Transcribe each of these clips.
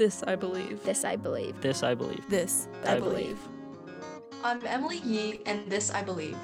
This I believe. This I believe. This I believe. This I, believe. I'm Emily Yi, and this I believe.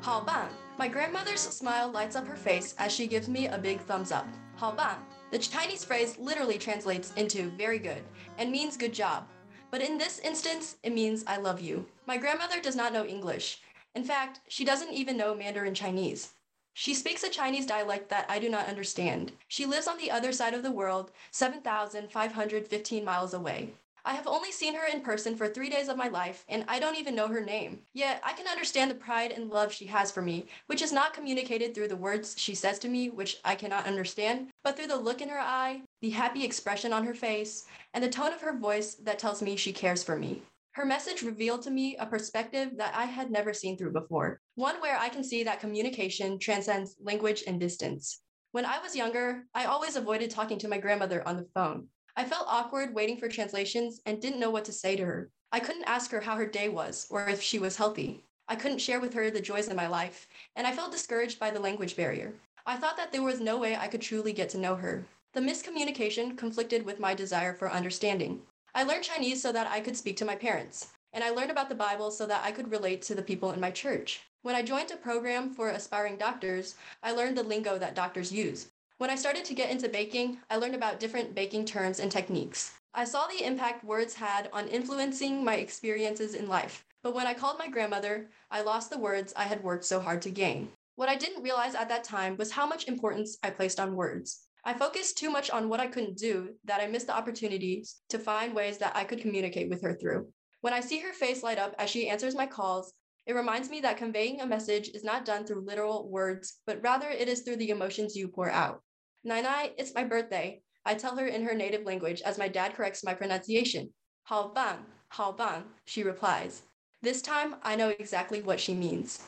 Hao bang. My grandmother's smile lights up her face as she gives me a big thumbs up. Hao bang. The Chinese phrase literally translates into very good and means good job. But in this instance, it means I love you. My grandmother does not know English. In fact, she doesn't even know Mandarin Chinese. She speaks a Chinese dialect that I do not understand. She lives on the other side of the world, 7,515 miles away. I have only seen her in person for three days of my life, and I don't even know her name. Yet I can understand the pride and love she has for me, which is not communicated through the words she says to me, which I cannot understand, but through the look in her eye, the happy expression on her face, and the tone of her voice that tells me she cares for me. Her message revealed to me a perspective that I had never seen through before, one where I can see that communication transcends language and distance. When I was younger, I always avoided talking to my grandmother on the phone. I felt awkward waiting for translations and didn't know what to say to her. I couldn't ask her how her day was or if she was healthy. I couldn't share with her the joys in my life, and I felt discouraged by the language barrier. I thought that there was no way I could truly get to know her. The miscommunication conflicted with my desire for understanding. I learned Chinese so that I could speak to my parents, and I learned about the Bible so that I could relate to the people in my church. When I joined a program for aspiring doctors, I learned the lingo that doctors use. When I started to get into baking, I learned about different baking terms and techniques. I saw the impact words had on influencing my experiences in life. But when I called my grandmother, I lost the words I had worked so hard to gain. What I didn't realize at that time was how much importance I placed on words. I focused too much on what I couldn't do that I missed the opportunities to find ways that I could communicate with her through. When I see her face light up as she answers my calls, it reminds me that conveying a message is not done through literal words, but rather it is through the emotions you pour out. Nai Nai, it's my birthday. I tell her in her native language as my dad corrects my pronunciation. Hao bang, hao bang, she replies. This time I know exactly what she means.